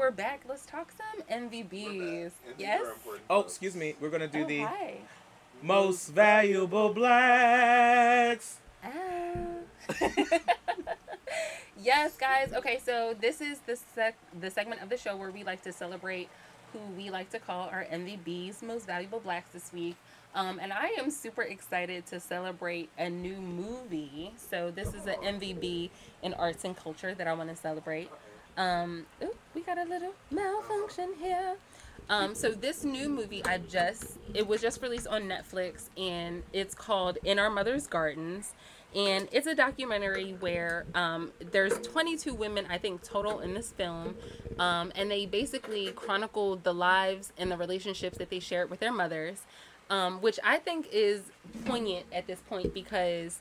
we're back. Let's talk some MVBs. Yes. Oh, excuse me. We're gonna do Oh, the hi. most valuable blacks. Ah. yes, guys. Okay, so this is the sec- the segment of the show where we like to celebrate who we like to call our MVBs, most valuable blacks this week. Um, and I am super excited to celebrate a new movie. So this is an MVB in arts and culture that I want to celebrate. Um, ooh, we got a little malfunction here. Um, so this new movie I just it was just released on Netflix and it's called In Our Mother's Gardens and it's a documentary where um, there's 22 women I think total in this film um, and they basically chronicle the lives and the relationships that they shared with their mothers um, which I think is poignant at this point because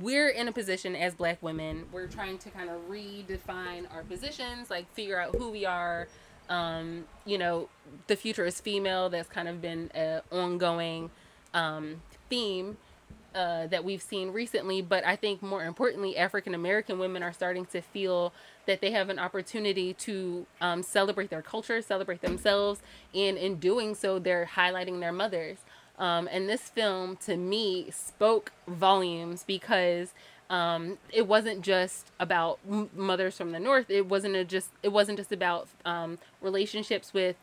we're in a position as black women we're trying to kind of redefine our positions like figure out who we are. Um, you know the future is female that's kind of been an ongoing um, theme uh, that we've seen recently but i think more importantly african american women are starting to feel that they have an opportunity to um, celebrate their culture celebrate themselves and in doing so they're highlighting their mothers um, and this film to me spoke volumes because um, it wasn't just about m- mothers from the north it wasn't a just it wasn't just about um, relationships with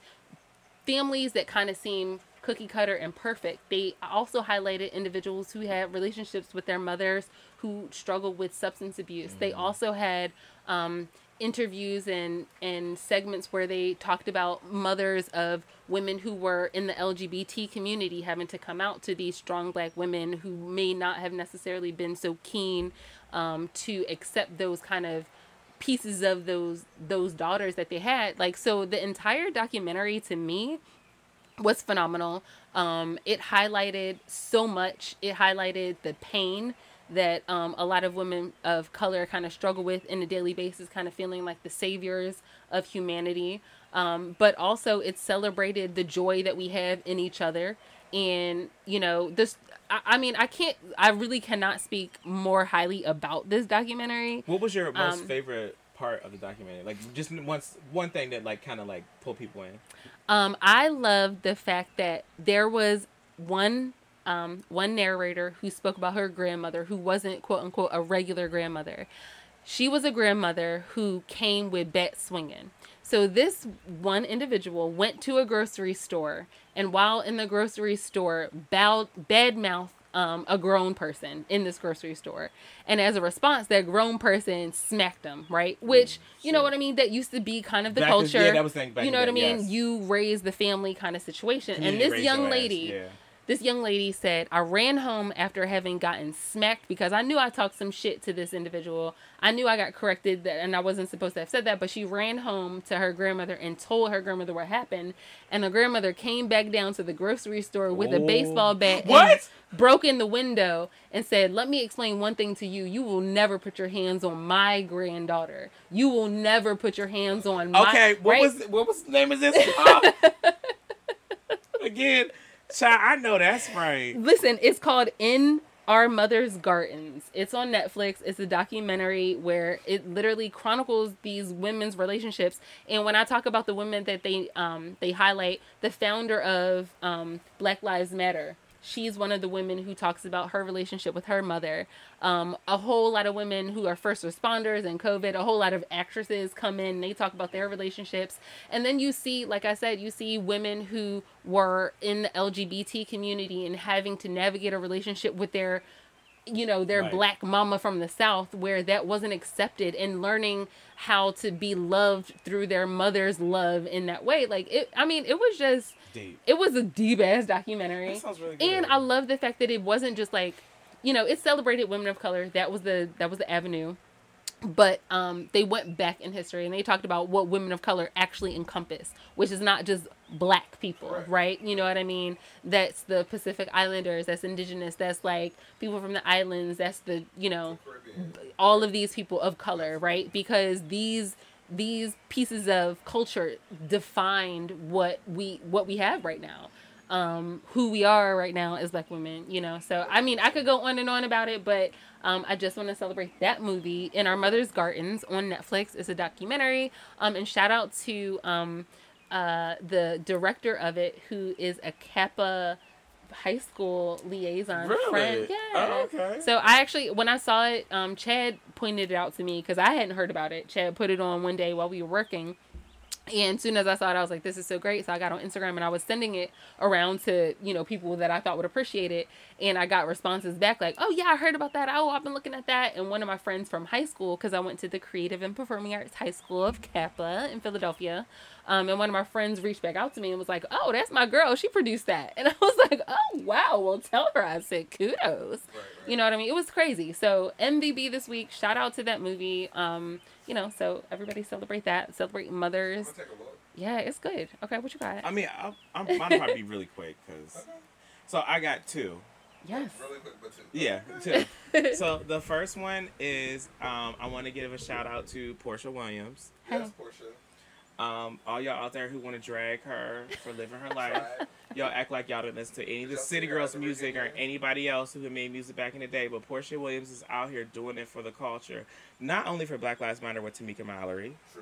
families that kind of seem cookie cutter and perfect. They also highlighted individuals who had relationships with their mothers who struggled with substance abuse. They also had um, interviews and and segments where they talked about mothers of women who were in the LGBT community having to come out to these strong black women who may not have necessarily been so keen um, to accept those kind of pieces of those those daughters that they had. Like so the entire documentary to me was phenomenal. Um it highlighted so much. It highlighted the pain that um, a lot of women of color kind of struggle with in a daily basis kind of feeling like the saviors of humanity um, but also it celebrated the joy that we have in each other and you know this I, I mean i can't i really cannot speak more highly about this documentary What was your most Um, favorite part of the documentary? Like just once one thing that like kind of like pulled people in. Um, I love the fact that there was one um, one narrator who spoke about her grandmother who wasn't quote unquote a regular grandmother. She was a grandmother who came with bat swinging. So this one individual went to a grocery store and while in the grocery store bowed badmouth um, a grown person in this grocery store. And as a response, that grown person smacked him, right? Which, you know what I mean? That used to be kind of the Back culture. yeah, that was thing back you know what I mean? yes. You raise the family kind of situation. and this young lady, yeah. This young lady said, I ran home after having gotten smacked because I knew I talked some shit to this individual. I knew I got corrected that, and I wasn't supposed to have said that, but she ran home to her grandmother and told her grandmother what happened. And the grandmother came back down to the grocery store with a Oh. baseball bat and What? broke in the window and said, Let me explain one thing to you. You will never put your hands on my granddaughter. You will never put your hands on my Okay, what right? was what was the name of this? Oh. Again, child, I know that's right. Listen, it's called In Our Mother's Gardens. It's on Netflix. It's a documentary where it literally chronicles these women's relationships. And when I talk about the women that they um they highlight, the founder of um Black Lives Matter. She's one of the women who talks about her relationship with her mother. Um, a whole lot of women who are first responders and COVID, a whole lot of actresses come in, they talk about their relationships. And then you see, like I said, you see women who were in the LGBT community and having to navigate a relationship with their you know their Right. black mama from the south where that wasn't accepted and learning how to be loved through their mother's love in that way like it i mean it was just Deep. it was a deep ass documentary. Really and i love the fact that it wasn't just like you know it celebrated women of color. That was the that was the avenue. But um they went back in history and they talked about what women of color actually encompass which is not just black people Right. right? You know what i mean? That's the pacific islanders that's indigenous that's like people from the islands that's the you know all of these people of color right? Because these these pieces of culture defined what we what we have right now um, who we are right now as black women, you know. So I mean, I could go on and on about it, but um, I just want to celebrate that movie in our mother's gardens on Netflix. It's a documentary, um, and shout out to um, uh, the director of it, who is a CAPA high school liaison Really? friend. Yeah. Oh, okay. So I actually, when I saw it, um, Chad pointed it out to me because I hadn't heard about it. Chad put it on one day while we were working. And soon as I saw it, I was like, this is so great. So I got on Instagram and I was sending it around to, you know, people that I thought would appreciate it. And I got responses back like, oh, yeah, I heard about that. Oh, I've been looking at that. And one of my friends from high school, because I went to the Creative and Performing Arts High School of CAPA in Philadelphia. Um, and one of my friends reached back out to me and was like, oh, that's my girl. She produced that. And I was like, oh, wow. Well, tell her I said kudos. Right, right. You know what I mean? It was crazy. So MVB this week. Shout out to that movie. Um, you know, so everybody celebrate that. Celebrate I'm mothers. take a look. Yeah, it's good. Okay, what you got? I mean, I'll, I'm, mine probably be really quick because. So I got two. yes. Really quick, but two. Yeah, two. so the first one is um, I want to give a shout out to Porsha Williams. Yes, Porsha. Um, all y'all out there who want to drag her for living her life, Tried. Y'all act like y'all don't listen to any of the City Girls music or anybody else who made music back in the day. But Porsha Williams is out here doing it for the culture, not only for Black Lives Matter with Tamika Mallory, True.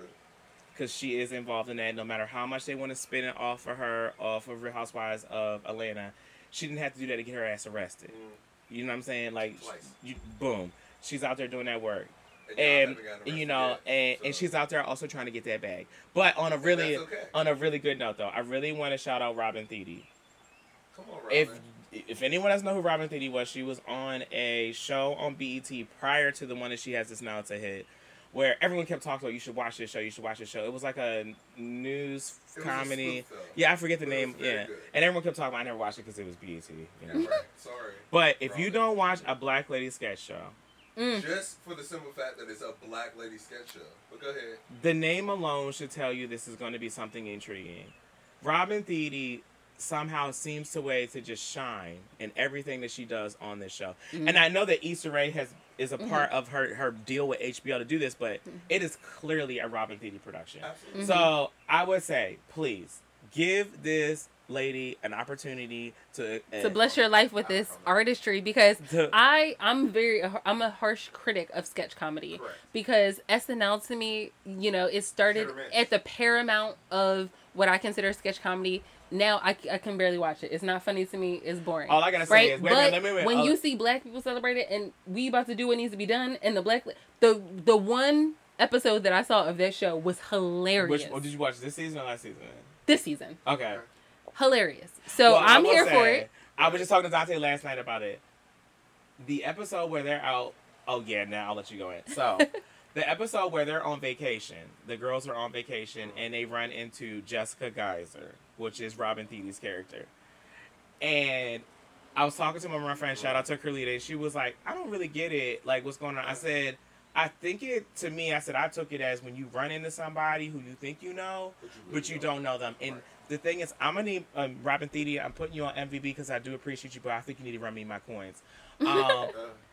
because she is involved in that. No matter how much they want to spin it off of her, off of Real Housewives of Atlanta, she didn't have to do that to get her ass arrested. Mm. You know what I'm saying? Like, Twice. you, boom, she's out there doing that work, And, and haven't gotten arrested you know, yet, and, so- and she's out there also trying to get that bag. But on a really, okay. on a really good note though, I really want to shout out Robin Thede. Come on, Robin. If if anyone doesn't know who Robin Thede was, she was on a show on BET prior to the one that she has this now to hit, where everyone kept talking about you should watch this show, you should watch this show. It was like a news It was a comedy. Yeah, I forget the But name. Yeah, good. and everyone kept talking. about. I never watched it because it was BET. You know. Right. Sorry. But if you don't watch a Black Lady sketch show, Mm. Just for the simple fact that it's a black lady sketch show. But go ahead. the name alone should tell you this is going to be something intriguing. Robin Thede somehow seems to way to just shine in everything that she does on this show. Mm-hmm. And I know that Issa Rae has is a mm-hmm. part of her her deal with HBO to do this, but mm-hmm. it is clearly a Robin Thede production. Absolutely. So I would say, please give this lady an opportunity to to bless your life with this artistry because I I'm very I'm a harsh critic of sketch comedy Correct. because SNL to me you know it started at the paramount of what I consider sketch comedy. Now I, I can barely watch it. It's not funny to me. It's boring. All I gotta say is, wait but minute, let me- wait, when uh, you see black people celebrate it and we about to do what needs to be done, and the black the the one episode that I saw of that show was hilarious. Which oh, did you watch this season or last season? this season, Okay. Hilarious. So Well, I I'm will here for it. I was just talking to Dante last night about it. The episode where they're out. Oh yeah, now I'll let you go in. So, the episode where they're on vacation, the girls are on vacation, and they run into Jessica Geyser, which is Robin Thede's character. And I was talking to one of my friends. Shout out to Carlita. And she was like, "I don't really get it. Like, what's going on?" I said. I think it to me. I said I took it as when you run into somebody who you think you know, but you don't know them. And Right. The thing is, I'm gonna need um, Robin Thede. I'm putting you on MVP because I do appreciate you, but I think you need to run me my coins. Um, Uh,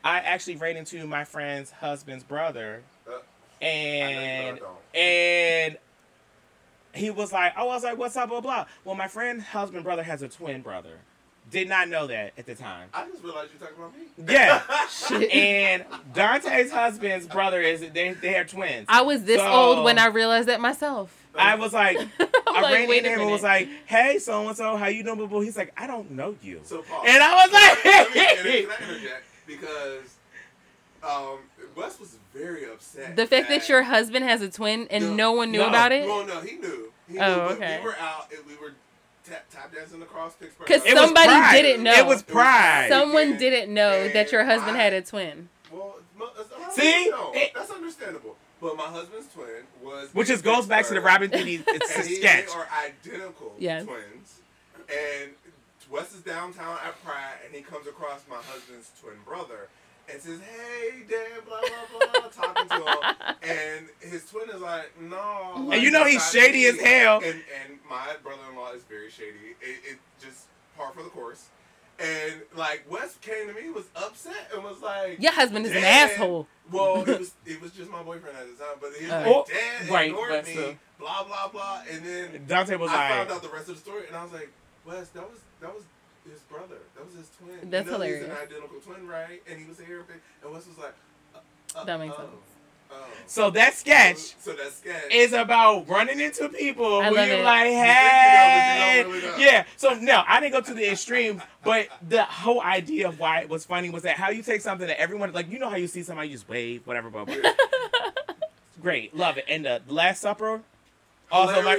I actually ran into my friend's husband's brother, uh, and and he was like, "Oh, I was like, what's up, blah blah." Well, my friend's husband brother has a twin brother. Did not know that at the time. I just realized you're talking about me. Yeah. And Dante's husband's brother is they they are twins. I was this So- old when I realized that myself. I was like, I'm I like, ran wait into a him and was like, "Hey, so and so, how you doing?" blah, blah?" He's like, "I don't know you," So Paul. and I was like, Let me- and then can I interject? Because um, Wes was very upset. the fact that your husband has a twin and no, one knew no. about it. Well, no, he knew. He Oh, knew, but okay. We were out and we were tap, tap dancing across Pittsburgh. 'Cause It was Somebody pride. didn't know. It was pride. Someone And- didn't know that your husband and had a twin. Well, mo- that's- a See? people that's understandable. But my husband's twin was, which just goes back to the Robin Thede it's a and he, sketch. They are identical Yes. twins. And Wes is downtown at Pride, and he comes across my husband's twin brother and says, "Hey, Dad," blah blah blah, talking to him. And his twin is like, "No." Oh like, And you know he's shady as hell. And and my brother-in-law is very shady. It, it just par for the course. And like Wes came to me, was upset, and was like, Your husband is an asshole. well, it was it was just my boyfriend at the time, but he was Uh, like, Dad right, ignored but me, still. blah blah blah, and then Dante was I like, found out the rest of the story, and I was like, Wes, that was that was his brother. That was his twin. That's you know He's hilarious. an identical twin, right? And he was here, and Wes was like, uh, uh, That makes oh, sense. Oh. So that sketch So that sketch is about running into people I who love you're it. like, hey, you know, you don't really yeah. So no, I didn't go to the extreme, but the whole idea of why it was funny was that how you take something that everyone like, you know how you see somebody you just wave, whatever, but great, love it. And the Last Supper, also like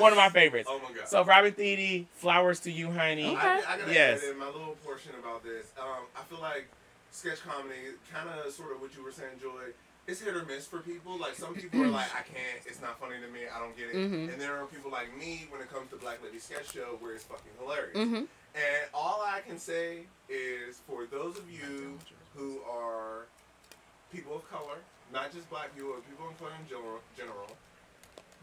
one of my favorites. Oh my god. So Robert Thede, flowers to you, honey. Okay. I, I gotta Yes. add in my little portion about this. Um, I feel like sketch comedy, kind of sort of what you were saying, Joy. It's hit or miss for people. Like some people are like, I can't. It's not funny to me. I don't get it. Mhm. And there are people like me when it comes to Black Lady Sketch Show where it's fucking hilarious. Mhm. And all I can say is for those of you who are people of color, not just black people, but people of color in general, general,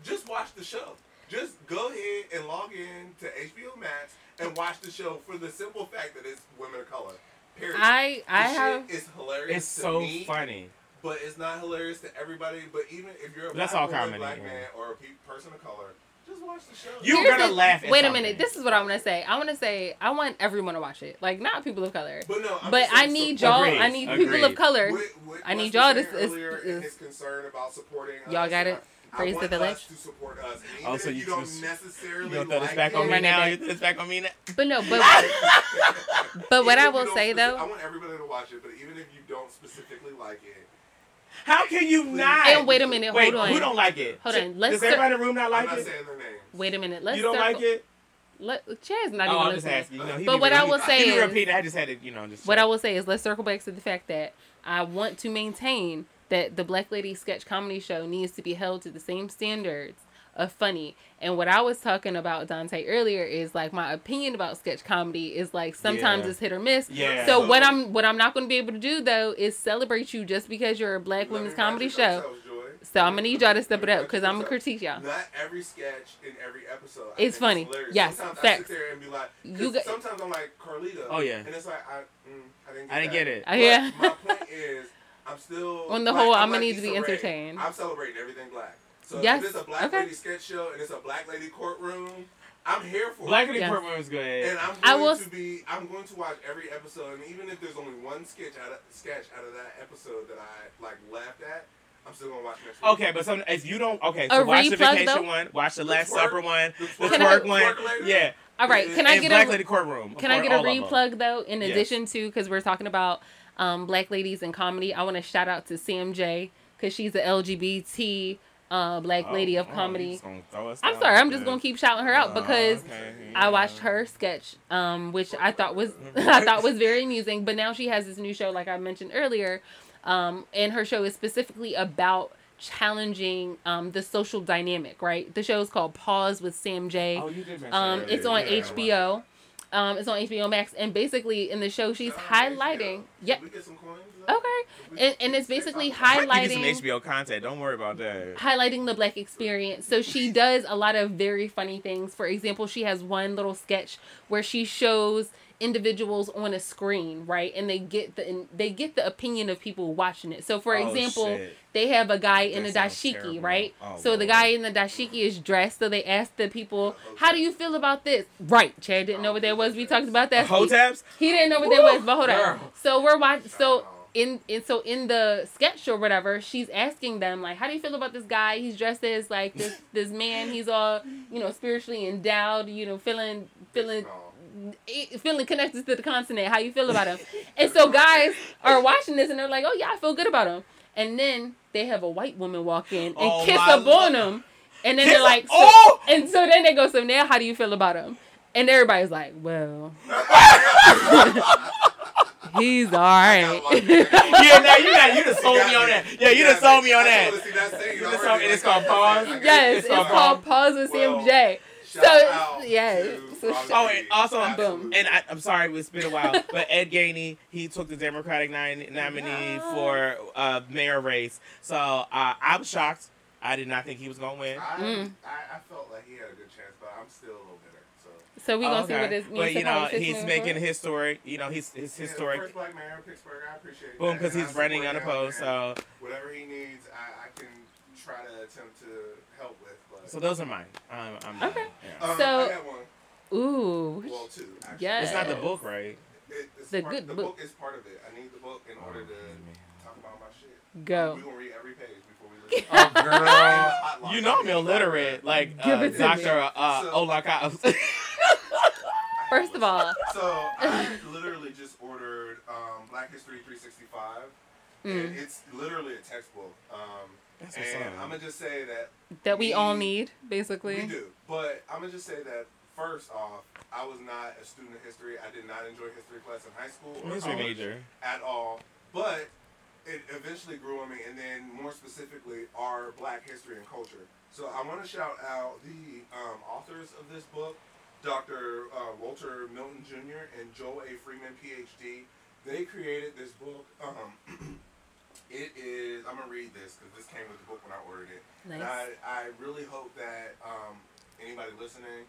just watch the show. Just go ahead and log in to HBO Max and watch the show for the simple fact that it's women of color. Period. I I the shit have is hilarious. It's to so me, funny. But it's not hilarious to everybody. But even if you're a That's black all woman, comedy, black yeah. man, or a pe- person of color, just watch the show. You're Here's gonna the- laugh at Wait a minute. This is what I want to say. I want to say I want everyone to watch it. Like not people of color. but no, I'm But I need support- y'all. Agreed. I need people of color. What- what I need y'all was to- saying is- earlier in is- his concern about supporting Y'all us, got it? I Praise want the village? us to support us. And even Oh, you you don't just- necessarily You gonna throw this like back on me it now? You throw this back on me now? But no. But but what if I will say speci- though. I want everybody to watch it, but even if you don't specifically like it, How can you not? And wait a minute. Wait, hold on. who don't like it? Hold on, let's Does start- everybody in the room not I'm like not it? saying their names. Wait a minute. Let's you don't circle- like it? Let Chad's not oh, even I'm just asking. You know, But be what I repeat- will say he is- repeating. I just had to, you know, just. What I will say is let's circle back to the fact that I want to maintain that the Black Lady Sketch Comedy Show needs to be held to the same standards of funny. And what I was talking about Dante earlier is like my opinion about sketch comedy is like sometimes Yeah. it's hit or miss. Yeah. So what I'm what I'm not going to be able to do though is celebrate you just because you're a Black Women's Comedy Show. So I'm gonna need y'all to step it up because I'm gonna critique y'all. Not every sketch in every episode. I It's funny. hilarious. Yes, Sometimes I facts. sit there and be like, You you got- sometimes I'm like Carlita. Oh, yeah. And it's like I, mm, I didn't. Get I didn't get it. Uh, yeah. My point is, I'm still On the like, whole, I'm I'ma like need to be Issa Rae. entertained. I'm celebrating everything black. So Yes, if it's a black okay. lady sketch show and it's a black lady courtroom, I'm here for Black it. Lady Yes. Courtroom was good. And I'm I going will- to be. I'm going to watch every episode, and even if there's only one sketch out of sketch out of that episode that I like laughed at, I'm still gonna watch next week. Okay, but some if you don't okay, so A watch the replug, vacation though? one, watch the The Last twerk- Supper one, the the twerk- Can I- twerk one, twerk yeah. All right, can I and get Black a Lady Courtroom? Can I get a all of them. replug though? In Yes. addition to because we're talking about um, black ladies in comedy, I want to shout out to Sam J because she's a LGBT uh, black Oh, lady of oh, comedy. just gonna throw us I'm sorry, I'm just gonna keep shouting her out Oh, because okay, I watched her sketch, um, which I thought was I thought was very amusing. But now she has this new show, like I mentioned earlier, um, and her show is specifically about challenging um, the social dynamic. Right, the show is called Pause with Sam J. Oh, you did mention Um, that. it's on Yeah, HBO. Um, it's on HBO Max, and basically in the show she's highlighting. HBO. Yeah, Can we get some coins? though? okay, and, and it's basically I might give you highlighting some HBO content. Don't worry about that. highlighting the black experience. So she does a lot of very funny things. For example, she has one little sketch where she shows individuals on a screen, right? And they get the they get the opinion of people watching it. So for Oh, example, shit. they have a guy in That a dashiki, terrible. right? Oh, so the guy in the dashiki is dressed, so they ask the people, "How do you feel about this?" Right? Chad didn't know what that was. We oh, talked about that. Hotaps? He didn't know what that was, but hold on. So we're watching. So Oh. in, in so in the sketch or whatever, she's asking them like, "How do you feel about this guy? He's dressed as like this this man. He's all you know spiritually endowed. You know, feeling feeling." No. Feeling connected to the continent, how you feel about him? And so guys are watching this and they're like, "Oh yeah, I feel good about him." And then they have a white woman walk in and Oh, kiss my up on Lord. him, and then Kiss they're like, so- oh! and so then they go, "So now, how do you feel about him?" And everybody's like, "Well, he's all right." yeah, now you got you just sold me on that. Yeah, you just sold me on that. that scene You just already. sold me- it's called Pause? I- I- Yes, It's it's called called Pause with Well, Sam J. Shout So, yeah, so Oh, and also, Absolutely. and I, I'm sorry, it's been a while, but Ed Gainey, he took the Democratic nominee Yeah. for uh, mayor race. So uh, I was shocked. I did not think he was gonna win. I, Mm. I, I felt like he had a good chance, but I'm still a little bitter. So. So we gonna see what this means. But you know, he's making forward. historic. You know, he's his Yeah, the historic. first black mayor of Pittsburgh. I appreciate Boom, because he's running support him, unopposed. So, whatever he needs, I, I can try to attempt to help with. But so those are mine. Um, I'm Okay. Yeah. um, So- I got one. Ooh. Well, two. Actually. Yes. It's not the book, right? It, it's The part, good the book. book is part of it. I need the book in order to Oh, talk about my shit. Go. We're gonna read every page before we leave. Oh, girl. Hotline. You know I'm illiterate, like Give uh, it to Doctor uh, So- Olaka. First of all, So I literally just ordered um, Black History 365, and mm, it's literally a textbook. Um, That's what's and up. I'm gonna just say that that we all need, basically. we do, but I'm gonna just say that first off, I was not a student of history. I did not enjoy history class in high school or History college major. at all. But it eventually grew on me, and then more specifically, our Black history and culture. So I want to shout out the um, authors of this book, Dr. Uh, Walter Milton Jr. and Joel A. Freeman, PhD. They created this book. Um, it is. I'm gonna read this because this came with the book when I ordered it. And Nice. I, I really hope that um, anybody listening,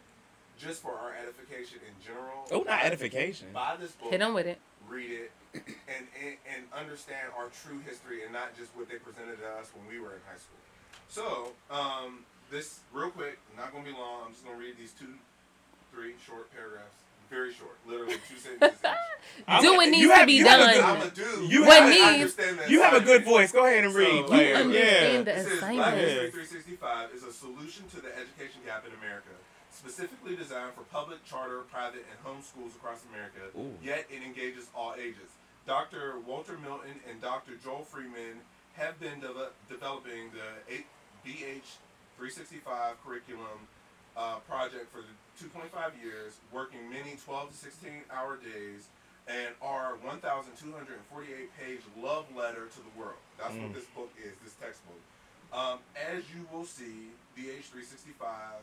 just for our edification in general, Oh, not edification. Buy this book Hit them with it. read it and, and and understand our true history and not just what they presented to us when we were in high school. So, um, this real quick, not gonna be long. I'm just gonna read these two, three short paragraphs. Very short, literally two sentences. Do what you needs to be you have a done. good- I'm a dude. You I have- understand You have a good voice. Go ahead and So, read. you Like, understand yeah. the It says Black. History 365 is a solution to the education gap in America, specifically designed for public, charter, private, and home schools across America. Ooh. Yet it engages all ages. Dr. Walter Milton and Dr. Joel Freeman have been deve- developing the BH 365 curriculum uh, project for the 2.5 years, working many 12 to 16 hour days, and our 1,248 page love letter to the world. That's Mm. what this book is, this textbook. Um, as you will see, BH365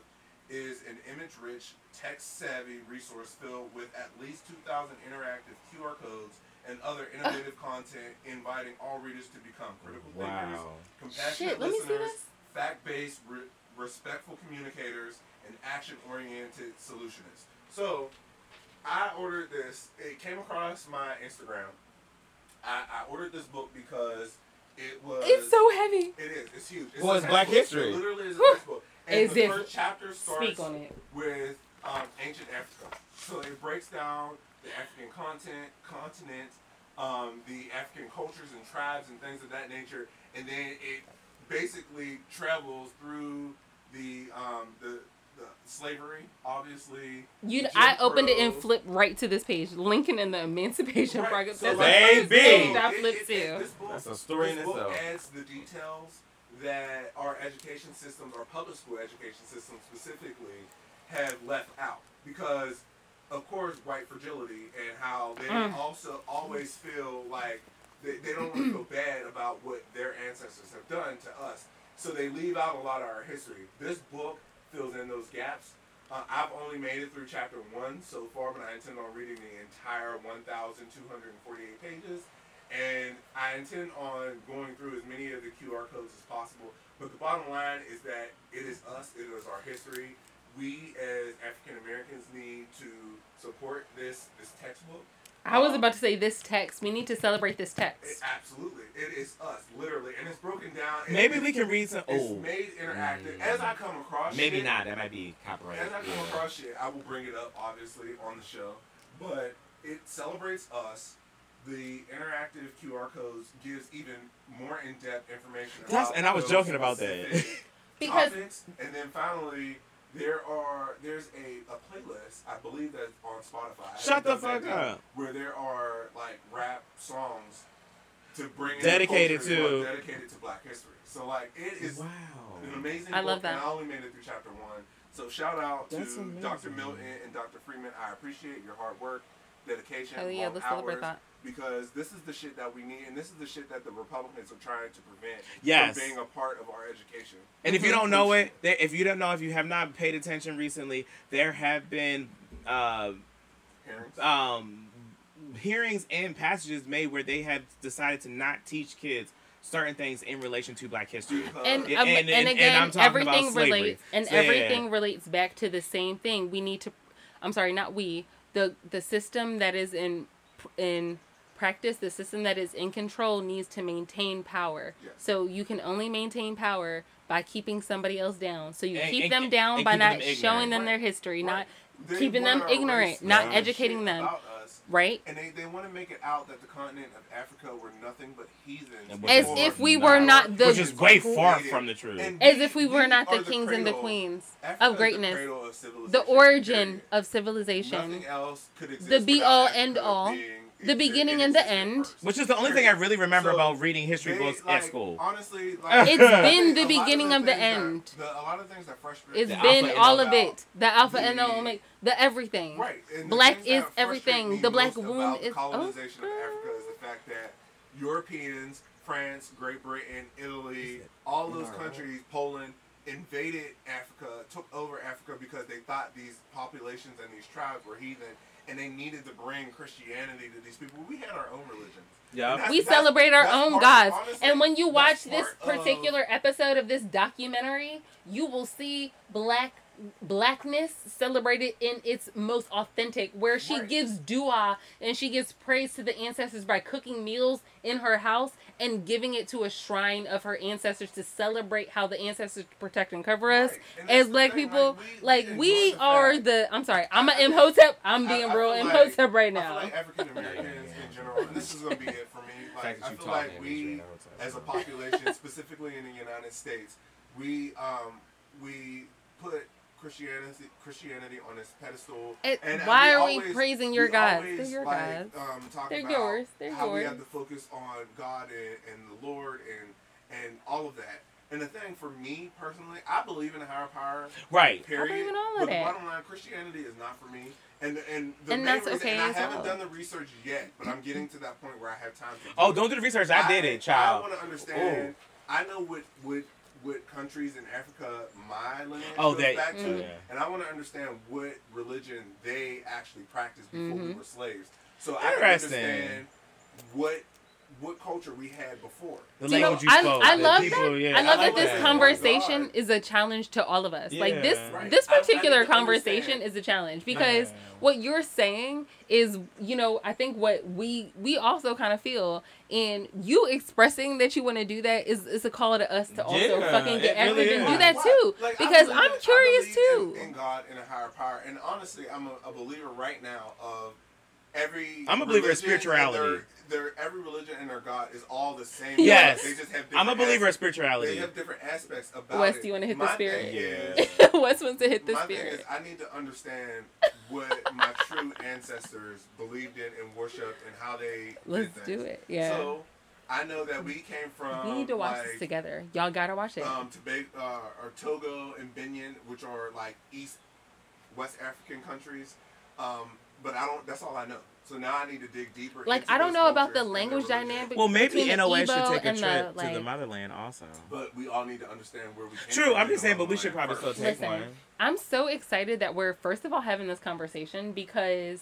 is an image rich, text savvy resource filled with at least 2,000 interactive QR codes and other innovative content inviting all readers to become critical thinkers, compassionate Shit, let me see listeners, fact-based, re- respectful communicators, and action-oriented solutionist. So, I ordered this. It came across my Instagram. I, I ordered this book because it was. It's so heavy. It is. It's huge. Well, a it's Black textbook. history. It literally is a Whew. textbook. And As the if- first chapter starts Speak on it. with um, ancient Africa. So it breaks down the African content, continent, um, the African cultures and tribes and things of that nature, and then it basically travels through the um, the, the slavery, obviously. You, Jim I opened it and flipped right to this page. Lincoln and the Emancipation Right, Project. so That's like- Baby! page I flipped it- it- to. This book, That's a story in this book itself. adds the details that our education systems, our public school education system specifically, have left out because, of course, white fragility and how they Mm. also always feel like they, they don't want to feel bad about what their ancestors have done to us. So they leave out a lot of our history. This book fills in those gaps. Uh, I've only made it through chapter one so far, but I intend on reading the entire 1,248 pages. And I intend on going through as many of the QR codes as possible. But the bottom line is that it is us, it is our history. We as African Americans need to support this this textbook. I was about to say this text. We need to celebrate this It, text. absolutely, it is us, literally, and it's broken down. and Maybe we can read some. It's Oh, made interactive. Mm. As I come across, maybe shit, not. That might be copyrighted. As I come Yeah. across shit, I will bring it up obviously on the show. But it celebrates us. The interactive QR codes gives even more in-depth information. That's- and I was joking about that. Because topics. And then finally, there are there's a, a playlist I believe that's on Spotify. Shut the It does that fuck up. Where there are like rap songs to bring Dedicated the culture, to- dedicated to Black history. So like it is Wow. an amazing I book, love that. and I only made it through chapter one. So shout out to That's Dr. Milton and Dr. Freeman. I appreciate your hard work, dedication, hell yeah, long let's celebrate hours, that. Because this is the shit that we need, and this is the shit that the Republicans are trying to prevent Yes. from being a part of our education. And if you don't know it, there, if you don't know, if you have not paid attention recently, there have been uh, Parents. um, hearings and passages made where they have decided to not teach kids certain things in relation to Black history. Because- And, Yeah, um, and- and, and- and again, I'm talking about everything relates, and So, yeah. everything relates back to the same thing. We need to. I'm sorry, not we. The the system that is in in practice, the system that is in control needs to maintain power. Yes. So you can only maintain power by keeping somebody else down. So you And- keep and- them down by not them showing them Right. their history, not they Keeping them ignorant, not educating them. us, right? and they, they want to make it out that the continent of Africa were nothing but heathens. As if we not. were not the Which is way far from the truth. And as we- if we were not the kings and the queens Africa of greatness, the, of the origin period. of civilization, Nothing else could exist The be all, Africa end all, being the beginning and the end. Which is the only thing I really remember So, about reading history They, books like, at school. Honestly, like, It's I been the a lot of beginning of the things that- end. the- a lot of things that frustrate It's The been all of it. The alpha and the the- omega, the everything. Right. And the Black things that is frustrate everything. The black most womb is- oh, colonization girl. of Africa is the fact that Europeans, France, Great Britain, Italy, all those countries, Poland, invaded Africa, took over Africa because they thought these populations and these tribes were heathen, and they needed to bring Christianity to these people. We had our own religion. Yeah. We celebrate our own part- gods. honestly, And when you watch this part of- particular episode of this documentary, you will see black blackness celebrated in its most authentic where she Right. gives dua and she gives praise to the ancestors by cooking meals in her house and giving it to a shrine of her ancestors to celebrate how the ancestors protect and cover us Right. And as black thing, people like, like we- we, we the are fact- the i'm sorry i'm I- a imhotep i'm I- being I real feel like- imhotep right I feel now like African Americans in general, and this is gonna be it for me. Like I feel like we, Adrian, I was like, as a population, specifically in the United States, we um we put Christianity Christianity on this pedestal. It- and why we are we always- praising your we gods? always, They're your like, gods. Um, talk They're about yours. They're how we have to focus on God and, and the Lord and and all of that. And the thing for me personally, I believe in a higher power. Right. Period. believe in all of but that. the bottom line, Christianity is not for me. And and the And main that's reason, okay and I as haven't well. done the research yet, but I'm getting to that point where I have time to. Do Oh, it. don't do the research. I did it, child. I want to understand. I know what what what countries in Africa my lineage Oh, goes they- back to. Yeah. and I want to understand what religion they actually practiced before we Mhm. were slaves, so I can Interesting. understand what what culture we had before. The Do you know, language you I, spoke. I the love people, that. yeah, I love like that this that. conversation oh God. is a challenge to all of us. Like this, Right. this I- I particular conversation understand. is a challenge because Yeah. what you're saying is, you know, I think what we we also kind of feel, and you expressing that you want to do that is is a call to us to also Yeah, fucking get it really active and do that Why? too. Like, because believe I'm in- I curious too. In, in God and a higher power, and honestly, I'm a, a believer right now of every. I'm a believer in religion and spirituality. Their, their every religion and their God is all the same. Yes. they just have. I'm a believer in aspects- spirituality. They have different aspects about Wes, it. do you wanna hit the spirit? thing Yeah. is- Wes wants to hit the my thing spirit. is, I need to understand what my true ancestors believed in and worshipped, and how they. Let's did do it. Yeah. So I know that we came from. we need to watch like, this together. Y'all gotta watch it. um, Tobago, uh, or Togo and Benin, which are like East, West African countries. Um, but I don't. That's all I know. So now I need to dig deeper. Like, into I don't know about the cultures and their language dynamic. Well, maybe between the NOA should take a and the, trip to the motherland also. But we all need to understand where we came True, from I'm just saying, but we should probably homeland still take Listen, one. I'm so excited that we're first of all having this conversation because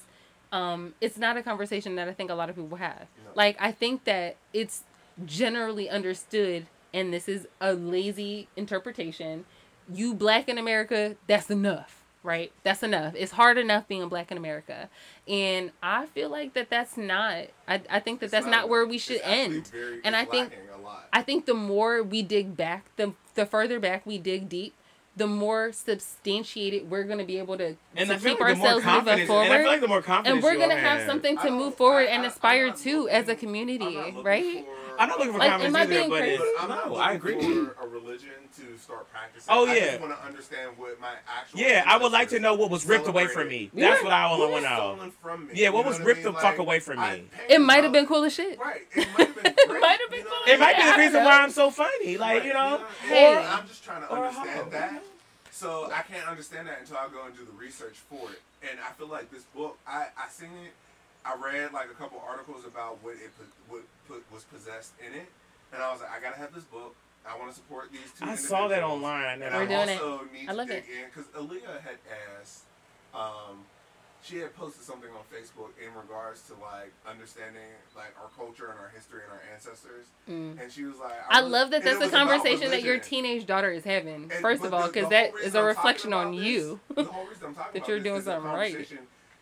um, it's not a conversation that I think a lot of people have. No. Like I think that it's generally understood, and this is a lazy interpretation. You black in America, that's enough, right? That's enough. It's hard enough being black in America, and I feel like that that's not. I I think that It's that's not, where we should end. very- And I think- a lot. I think the more we dig back, the the further back we dig deep, the more substantiated we're going to be able to, And to keep like the ourselves moving forward. and I feel like the more confidence and we're gonna have have something to move forward I- and aspire to as a community, I'm not looking right? for- I'm not looking for Like, confidence am I either, being but crazy? it's, I'm not no, I agree. for a religion to start practicing. Oh, I yeah. just want to understand what my actual. Yeah, I would like to know what was ripped away from me. celebrated. That's what I What want to know. from me? Yeah, what You was I ripped mean? the fuck away from me? It might have been cool as shit. Right. It might have been. great, might have been you know cool what as It might be the reason why. I'm so funny. Like, you know, Hey. I'm just trying to understand that. So I can't understand that until I go and do the research for it. And I feel like this book, I I seen it, I read like a couple articles about what it put, what put was possessed in it, and I was like, I gotta have this book. I want to support these two. I saw that online. And And We're I I doing it. also need I to love dig it. in because Aaliyah had asked, um, she had posted something on Facebook in regards to like understanding like our culture and our history and our ancestors, Mm. and she was like, I really- love that and it that's a conversation that your teenage daughter is having. And- First of all, because the that whole is reason a I'm reflection on about you. this- the whole reason I'm talking that you're doing something right.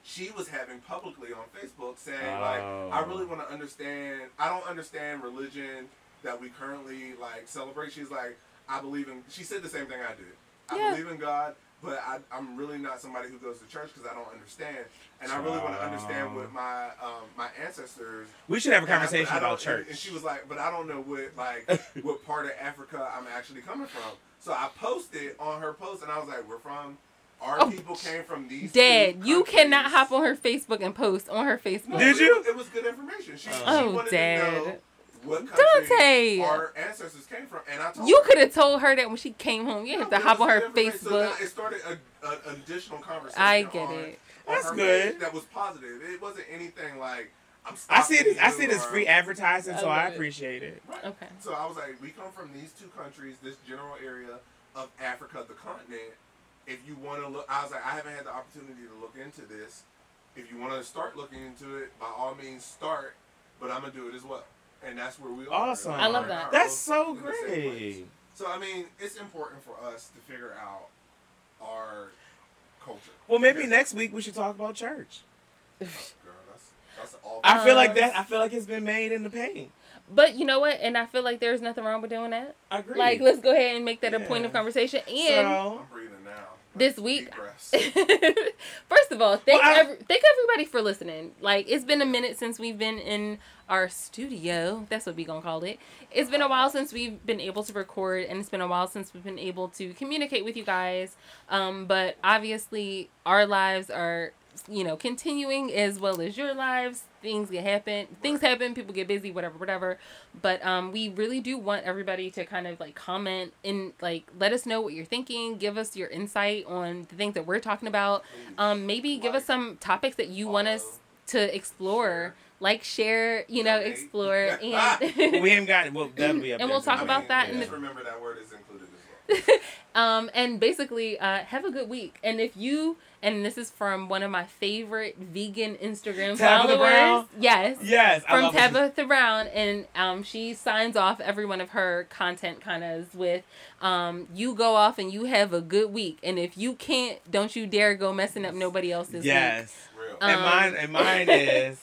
She was having publicly on Facebook saying like, I Oh. really want to understand. I don't understand religion that we currently like celebrate. She's like, I believe in. She said the same thing I did. I Yeah. believe in God, but I, I'm really not somebody who goes to church because I don't understand, and I really want to understand what my um, my ancestors. We should have a and I- conversation I about church. And she was like, "But I don't know what like what part of Africa I'm actually coming from." So I posted on her post, and I was like, "We're from." Our Oh, people came from these. Dad, you cannot hop on her Facebook and post on her Facebook. No, Did it you? It was good information. She, she Oh, wanted Dad. To know what country Dante. our ancestors came from, and I told You could have told her that when she came home. You No, have to hop on her good information. So Facebook. it started a, a, an additional conversation. I get on, it. on That's her good. That was positive. It wasn't anything like I'm. I see it. I see it as or- free advertising, so I I love it. appreciate it. Right. Okay. So I was like, we come from these two countries, this general area of Africa, the continent. If you want to look, I was like, I haven't had the opportunity to look into this. If you want to start looking into it, by all means, start. But I'm gonna do it as well, and that's where we are. Awesome. I love that. That's so in the same place. great. So I mean, it's important for us to figure out our culture. Well, maybe Because- next week we should talk about church. Oh, girl, that's that's all. I feel like that. I feel like it's been made in the pain. But you know what? And I feel like there's nothing wrong with doing that. I agree. Like, let's go ahead and make that a point of conversation. And so, I'm breathing now. This week- First of all, thank Well, I- every, thank everybody for listening. Like it's been a minute since we've been in our studio. That's what we gonna call it. It's been a while since we've been able to record, and it's been a while since we've been able to communicate with you guys. Um, but obviously, our lives are you know continuing as well as your lives. Things get happen. Things happen. People get busy. Whatever. Whatever. But um, we really do want everybody to kind of like comment and like let us know what you're thinking. Give us your insight on the things that we're talking about. Um, maybe give us some topics that you want us to explore, like share, you know, explore, and we haven't got. Well, that'll be up And we'll talk about that in the- remember that word is included as well. um, and basically, uh, have a good week. And if you, and this is from one of my favorite vegan Instagram Tabitha followers, Brown? yes, Yes. From love what Tabitha Brown, and um, she signs off every one of her content kind of with, um, "You go off and you have a good week, and if you can't, don't you dare go messing up nobody else's week." Yes. Um, and mine and mine is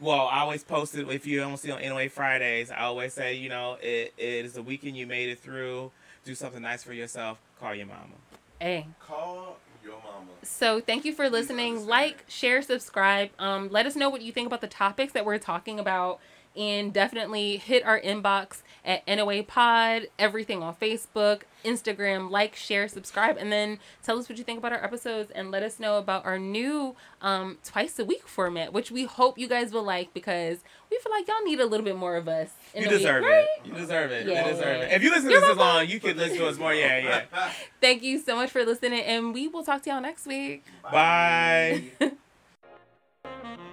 well i always post it if you don't see on NOA fridays i always say you know it, it is a weekend you made it through do something nice for yourself call your mama Hey. Call your mama. So thank you for listening. Like, share, subscribe. Um, let us know what you think about the topics that we're talking about, and definitely hit our inbox at NOA Pod. Everything on Facebook, Instagram. Like, share, subscribe, and then tell us what you think about our episodes, and let us know about our new um, twice a week format, which we hope you guys will like because we feel like y'all need a little bit more of us. In you the week, deserve right? it you deserve it Yeah. you deserve it if you listen to this long you can listen to us more yeah yeah Thank you so much for listening, and we will talk to y'all next week. Bye.